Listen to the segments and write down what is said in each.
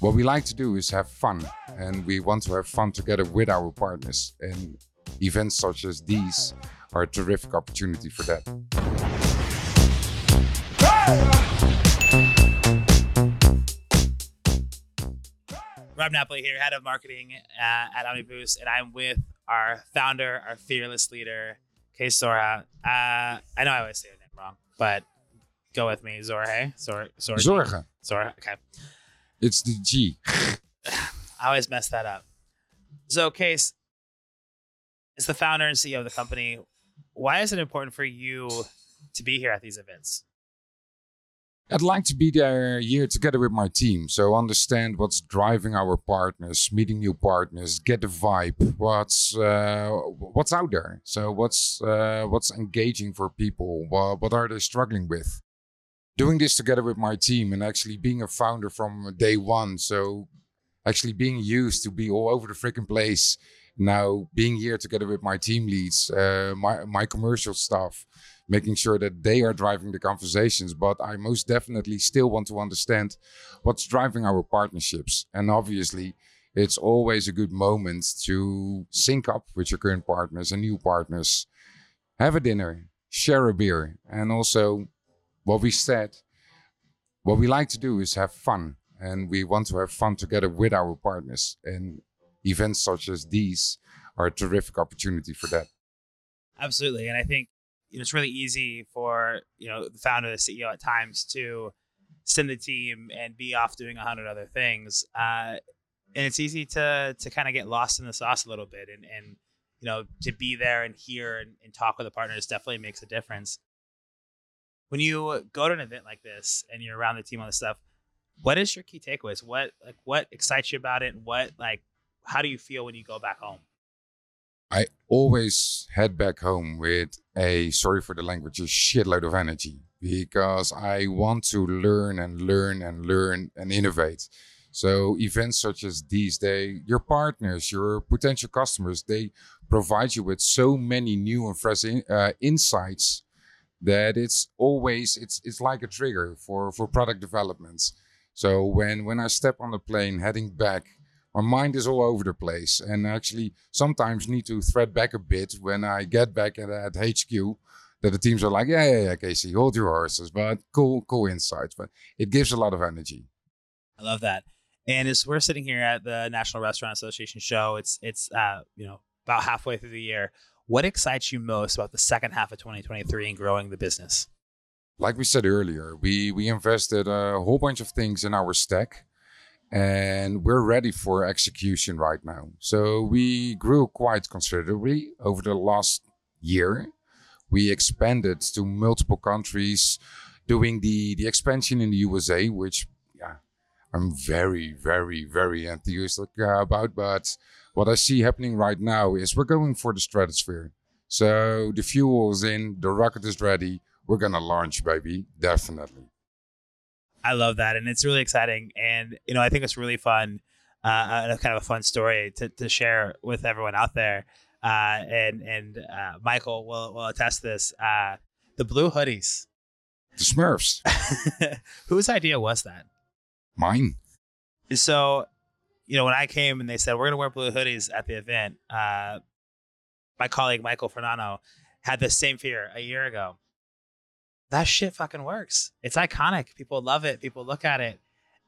What we like to do is have fun, and we want to have fun together with our partners. And events such as these are a terrific opportunity for that. Rob Napoli here, head of marketing uh, at OmniBoost, and I'm with our founder, our fearless leader, Kees Zorha. Uh, I know I always say the name wrong, but go with me, Zorhe. Zor, Zor, Zorgen. Zorha. Okay. It's the G. I always mess that up. So, Kees, is the founder and CEO of the company, why is it important for you to be here at these events? I'd like to be there here together with my team. So understand what's driving our partners, meeting new partners, get the vibe, what's uh, what's out there. So what's uh, what's engaging for people? What, what are they struggling with? Doing this together with my team and actually being a founder from day one. So actually being used to be all over the freaking place. Now being here together with my team leads, uh, my my commercial staff making sure that they are driving the conversations. But I most definitely still want to understand what's driving our partnerships. And obviously, it's always a good moment to sync up with your current partners and new partners, have a dinner, share a beer. And also, what we said, what we like to do is have fun. And we want to have fun together with our partners. And events such as these are a terrific opportunity for that. Absolutely. And I think you know, it's really easy for you know the founder, the CEO at times to send the team and be off doing a hundred other things, uh, and it's easy to to kind of get lost in the sauce a little bit, and and you know to be there and hear and, and talk with the partners definitely makes a difference. When you go to an event like this and you're around the team on the stuff, what is your key takeaways? What like what excites you about it? And What like how do you feel when you go back home? I always head back home with a sorry for the language, a shitload of energy because I want to learn and learn and learn and innovate. So events such as these, they your partners, your potential customers, they provide you with so many new and fresh in, uh, insights that it's always it's it's like a trigger for for product developments. So when when I step on the plane heading back my mind is all over the place and actually sometimes need to thread back a bit when I get back at, at HQ that the teams are like, yeah, yeah, yeah, Casey, hold your horses, but cool, cool insights. But it gives a lot of energy. I love that. And as we're sitting here at the National Restaurant Association show, it's it's uh, you know about halfway through the year. What excites you most about the second half of 2023 and growing the business? Like we said earlier, we we invested a whole bunch of things in our stack and we're ready for execution right now. So we grew quite considerably over the last year. We expanded to multiple countries, doing the the expansion in the USA, which yeah, I'm very, very, very enthusiastic uh, about. But what I see happening right now is we're going for the stratosphere. So the fuel is in, the rocket is ready. We're gonna launch, baby, definitely. I love that, and it's really exciting. And you know, I think it's really fun, uh, a kind of a fun story to, to share with everyone out there. Uh, and and uh, Michael will will attest this. Uh, the blue hoodies, the Smurfs. Whose idea was that? Mine. So, you know, when I came and they said we're gonna wear blue hoodies at the event, uh, my colleague Michael Fernando had the same fear a year ago that shit fucking works. It's iconic. People love it. People look at it.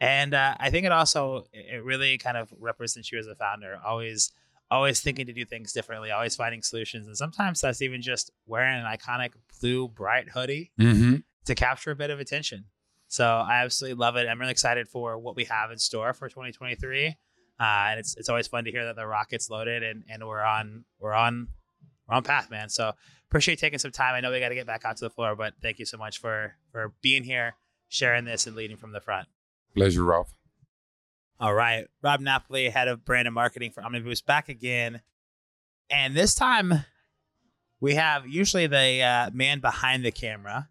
And uh, I think it also it really kind of represents you as a founder, always always thinking to do things differently, always finding solutions. And sometimes that's even just wearing an iconic blue bright hoodie mm-hmm. to capture a bit of attention. So I absolutely love it. I'm really excited for what we have in store for 2023. Uh, and it's it's always fun to hear that the rocket's loaded and, and we're on we're on we're on path, man. So appreciate taking some time. I know we got to get back out to the floor, but thank you so much for for being here, sharing this, and leading from the front. Pleasure, Rob. All right, Rob Napoli, head of brand and marketing for OmniBoost, back again, and this time we have usually the uh, man behind the camera,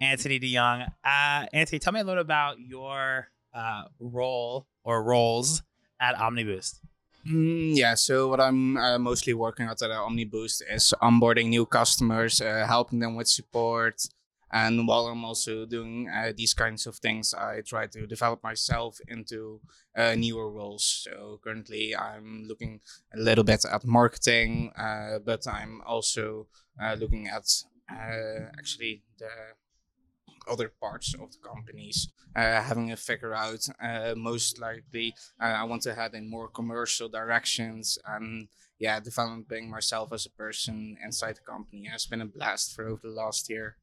Anthony de Jong. Uh, Anthony, tell me a little about your uh, role or roles at OmniBoost. Mm, yeah, so what I'm uh, mostly working at at OmniBoost is onboarding new customers, uh, helping them with support, And while I'm also doing uh, these kinds of things, I try to develop myself into uh, newer roles. So currently, I'm looking a little bit at marketing, uh, but I'm also uh, looking at actually the other parts of the companies, uh, having a figure out. Uh, most likely, uh, I want to head in more commercial directions and yeah, developing myself as a person inside the company has been a blast for over the last year.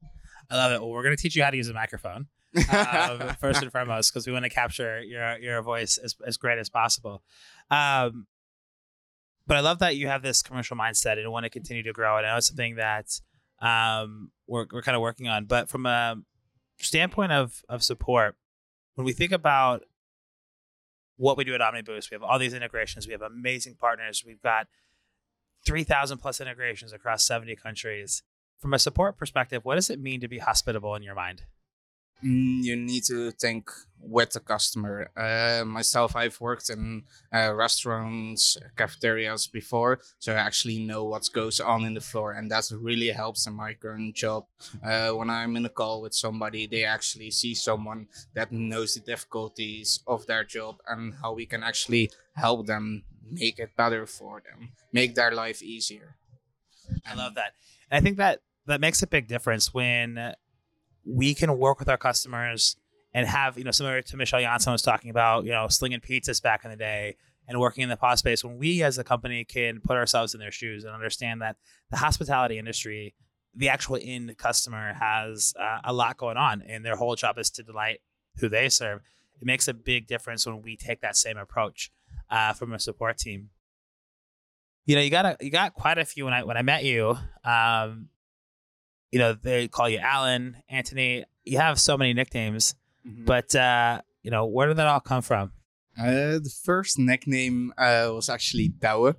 I love it. Well, we're going to teach you how to use a microphone uh, first and foremost because we want to capture your your voice as, as great as possible. Um, but I love that you have this commercial mindset and want to continue to grow. And I know it's something that um, we're, we're kind of working on. But from a standpoint of of support, when we think about what we do at OmniBoost, we have all these integrations. We have amazing partners. We've got three thousand plus integrations across seventy countries. From a support perspective, what does it mean to be hospitable in your mind? Mm, you need to think with the customer. Uh, myself, I've worked in uh, restaurants, cafeterias before, so I actually know what goes on in the floor, and that really helps in my current job. Uh, when I'm in a call with somebody, they actually see someone that knows the difficulties of their job and how we can actually help them make it better for them, make their life easier. I love that. And I think that that makes a big difference when we can work with our customers and have, you know, similar to Michel Janssen was talking about, you know, slinging pizzas back in the day and working in the POS space. When we as a company can put ourselves in their shoes and understand that the hospitality industry, the actual end customer has uh, a lot going on and their whole job is to delight who they serve. It makes a big difference when we take that same approach uh, from a support team. You know, you got a, you got quite a few when I when I met you. Um, you know, they call you Alan, Anthony. You have so many nicknames, Mhm. but uh, you know, where did that all come from? Uh, the first nickname uh, was actually Douwe.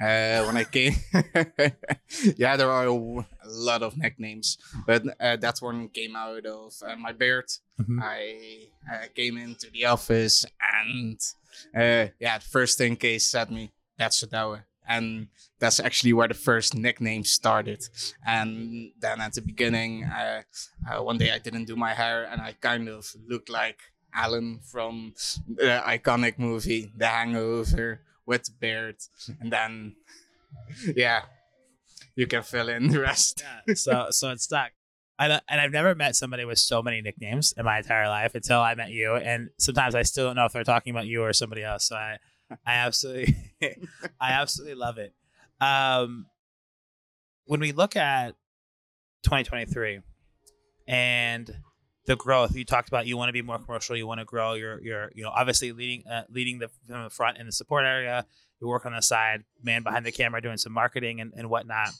Uh, when I came, yeah, there are a lot of nicknames, but uh, that one came out of uh, my beard. Mhm. I uh, came into the office, and uh, yeah, the first thing Kees said me, "That's a Douwe," and that's actually where the first nickname started. And then at the beginning, uh, one day I didn't do my hair, and I kind of looked like Alan from the iconic movie The Hangover with the beard, and then yeah, you can fill in the rest. Yeah, so so it's stuck. I, and I've never met somebody with so many nicknames in my entire life until I met you. And sometimes I still don't know if they're talking about you or somebody else. So I, I absolutely, I absolutely love it. Um, when we look at 2023 and the growth, you talked about you want to be more commercial, you want to grow. You're, you're, you know, obviously leading, uh, leading the from the front in the support area. You work on the side, man behind the camera, doing some marketing and, and whatnot.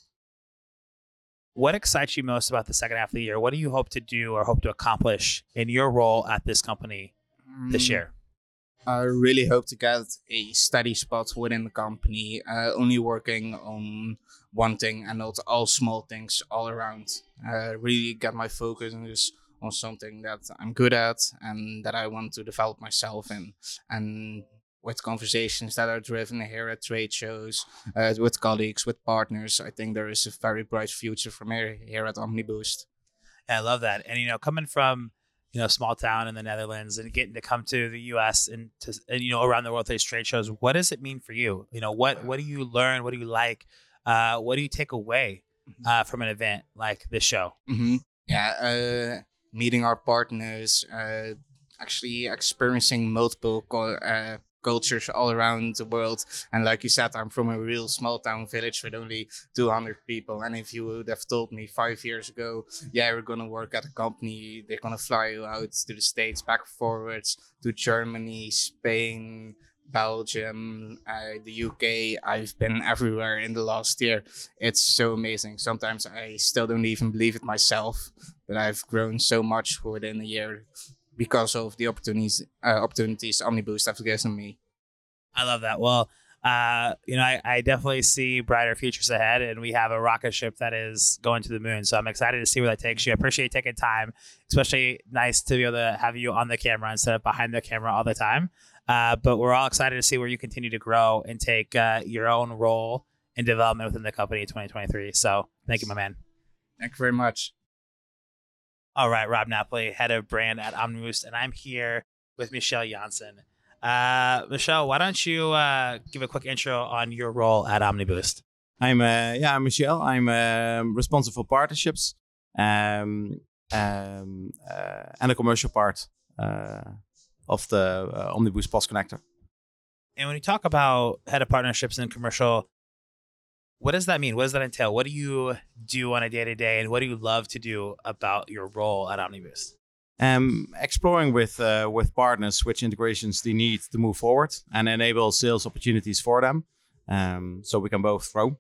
What excites you most about the second half of the year? What do you hope to do or hope to accomplish in your role at this company this Mm, year? I really hope to get a steady spot within the company, uh, only working on one thing and not all small things all around. Uh, really get my focus on just on something that I'm good at and that I want to develop myself in. And with conversations that are driven here at trade shows, uh, with colleagues, with partners, I think there is a very bright future for me here at OmniBoost. I love that. And you know, coming from you know small town in the Netherlands and getting to come to the U.S. and to and you know around the world these trade shows, what does it mean for you? You know, what what do you learn? What do you like? Uh, what do you take away uh, from an event like this show? hmm Yeah, uh, meeting our partners, uh, actually experiencing multiple co- uh, cultures all around the world. And like you said, I'm from a real small town village with only 200 people. And if you would have told me five years ago, yeah, we're gonna work at a company, they're gonna fly you out to the States, back forwards to Germany, Spain. Belgium, uh, the UK. I've been everywhere in the last year. It's so amazing. Sometimes I still don't even believe it myself that I've grown so much within a year because of the opportunities uh, opportunities OmniBoost have given me. I love that. Well, uh, you know, I, I definitely see brighter futures ahead, and we have a rocket ship that is going to the moon. So I'm excited to see where that takes you. I appreciate taking time, especially nice to be able to have you on the camera instead of behind the camera all the time. Uh, but we're all excited to see where you continue to grow and take uh, your own role in development within the company in 2023. So thank you, my man. Thank you very much. All right, Rob Napoli, head of brand at OmniBoost, and I'm here with Michel Janssen. Uh, Michel, why don't you uh, give a quick intro on your role at OmniBoost? I'm uh, yeah, I'm Michel. I'm um, responsible for partnerships um, um, uh, and the commercial part uh, of the uh, OmniBoost POS connector. And when you talk about head of partnerships and commercial, what does that mean? What does that entail? What do you do on a day to day, and what do you love to do about your role at OmniBoost? Um, exploring with uh, with partners which integrations they need to move forward and enable sales opportunities for them, um, so we can both grow.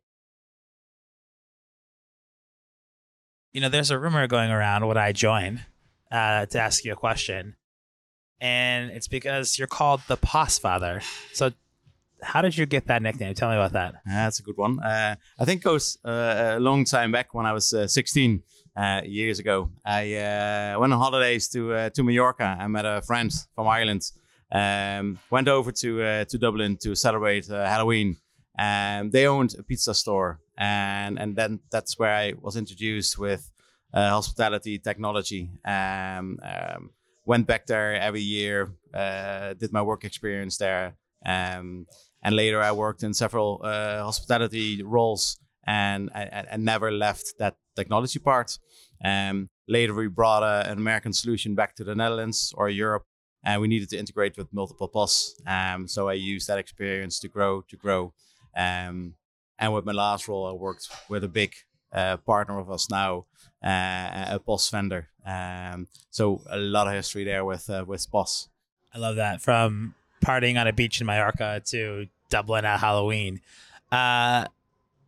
You know, there's a rumor going around when I join uh, to ask you a question, and it's because you're called the POS Father. So how did you get that nickname? Tell me about that. that's a good one. Uh, I think it goes uh, a long time back when I was uh, 16 uh, years ago. I uh, went on holidays to uh, to Mallorca. I met a friend from Ireland. Um, went over to to Dublin to celebrate Halloween. Um, they owned a pizza store, and and then that's where I was introduced with hospitality technology. Um, um, went back there every year. did my work experience there. Um, and later, I worked in several uh, hospitality roles and, and, never left that technology part. Um, later, we brought a, an American solution back to the Netherlands or Europe, and we needed to integrate with multiple POS. Um, so I used that experience to grow, to grow. Um, and with my last role, I worked with a big uh, partner of us now, uh, a POS vendor. Um, so a lot of history there with uh, with POS. I love that. From partying on a beach in Mallorca to Dublin at Halloween. Uh,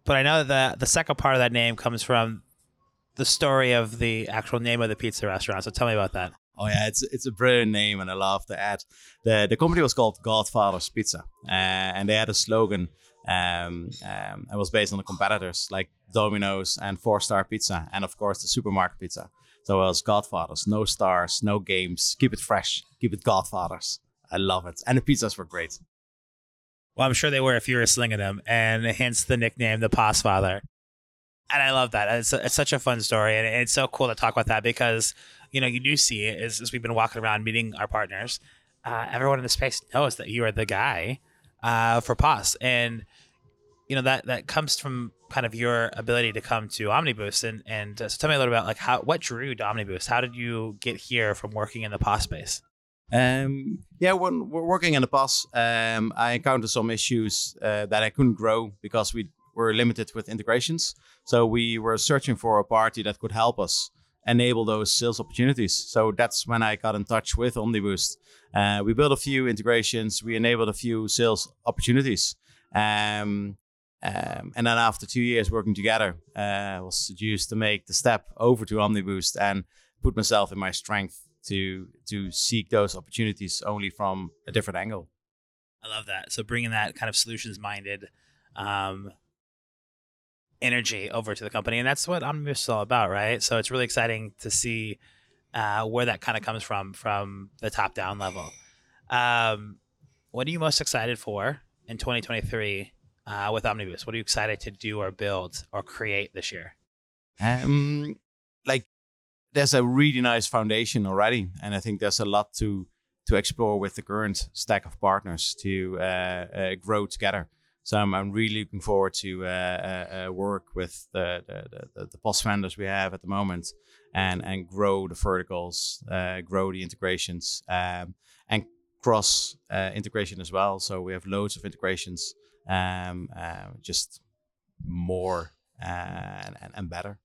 but I know that the second part of that name comes from the story of the actual name of the pizza restaurant. So tell me about that. Oh yeah, it's it's a brilliant name, and I love the ad. the The company was called Godfather's Pizza, uh, and they had a slogan. Um, um, it was based on the competitors like Domino's and Four Star Pizza, and of course the supermarket pizza. So it was Godfathers, no stars, no games, keep it fresh, keep it Godfathers. I love it. And the pizzas were great. Well, I'm sure they were if you were slinging them, and hence the nickname, the POS Father. And I love that. It's, it's such a fun story, and it's so cool to talk about that because you know you do see it as, as we've been walking around meeting our partners. Uh, everyone in the space knows that you are the guy uh, for POS, and you know that that comes from kind of your ability to come to OmniBoost. And and uh, so tell me a little about like how what drew you to OmniBoost. How did you get here from working in the POS space? Um, yeah, when we're working in the POS, um, I encountered some issues uh, that I couldn't grow because we were limited with integrations. So we were searching for a party that could help us enable those sales opportunities. So that's when I got in touch with OmniBoost. Uh, we built a few integrations, we enabled a few sales opportunities. Um, um, and then after two years working together, uh, I was seduced to make the step over to OmniBoost and put myself in my strength to to seek those opportunities only from a different angle. I love that. So bringing that kind of solutions minded um, energy over to the company, and that's what OmniBoost is all about, right? So it's really exciting to see uh, where that kind of comes from from the top down level. Um, what are you most excited for in 2023 uh, with OmniBoost? What are you excited to do or build or create this year? Um, like there's a really nice foundation already, and I think there's a lot to to explore with the current stack of partners to uh, uh, grow together. So I'm, I'm really looking forward to uh, uh, uh work with the, the, the, the vendors we have at the moment and and grow the verticals, uh, grow the integrations, um, and cross integration as well. So we have loads of integrations, um, just more and, and better.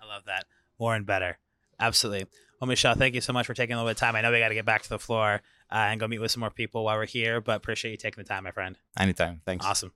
I love that. More and better. Absolutely. Well, Michel, thank you so much for taking a little bit of time. I know we got to get back to the floor uh, and go meet with some more people while we're here, but appreciate you taking the time, my friend. Anytime. Thanks. Awesome.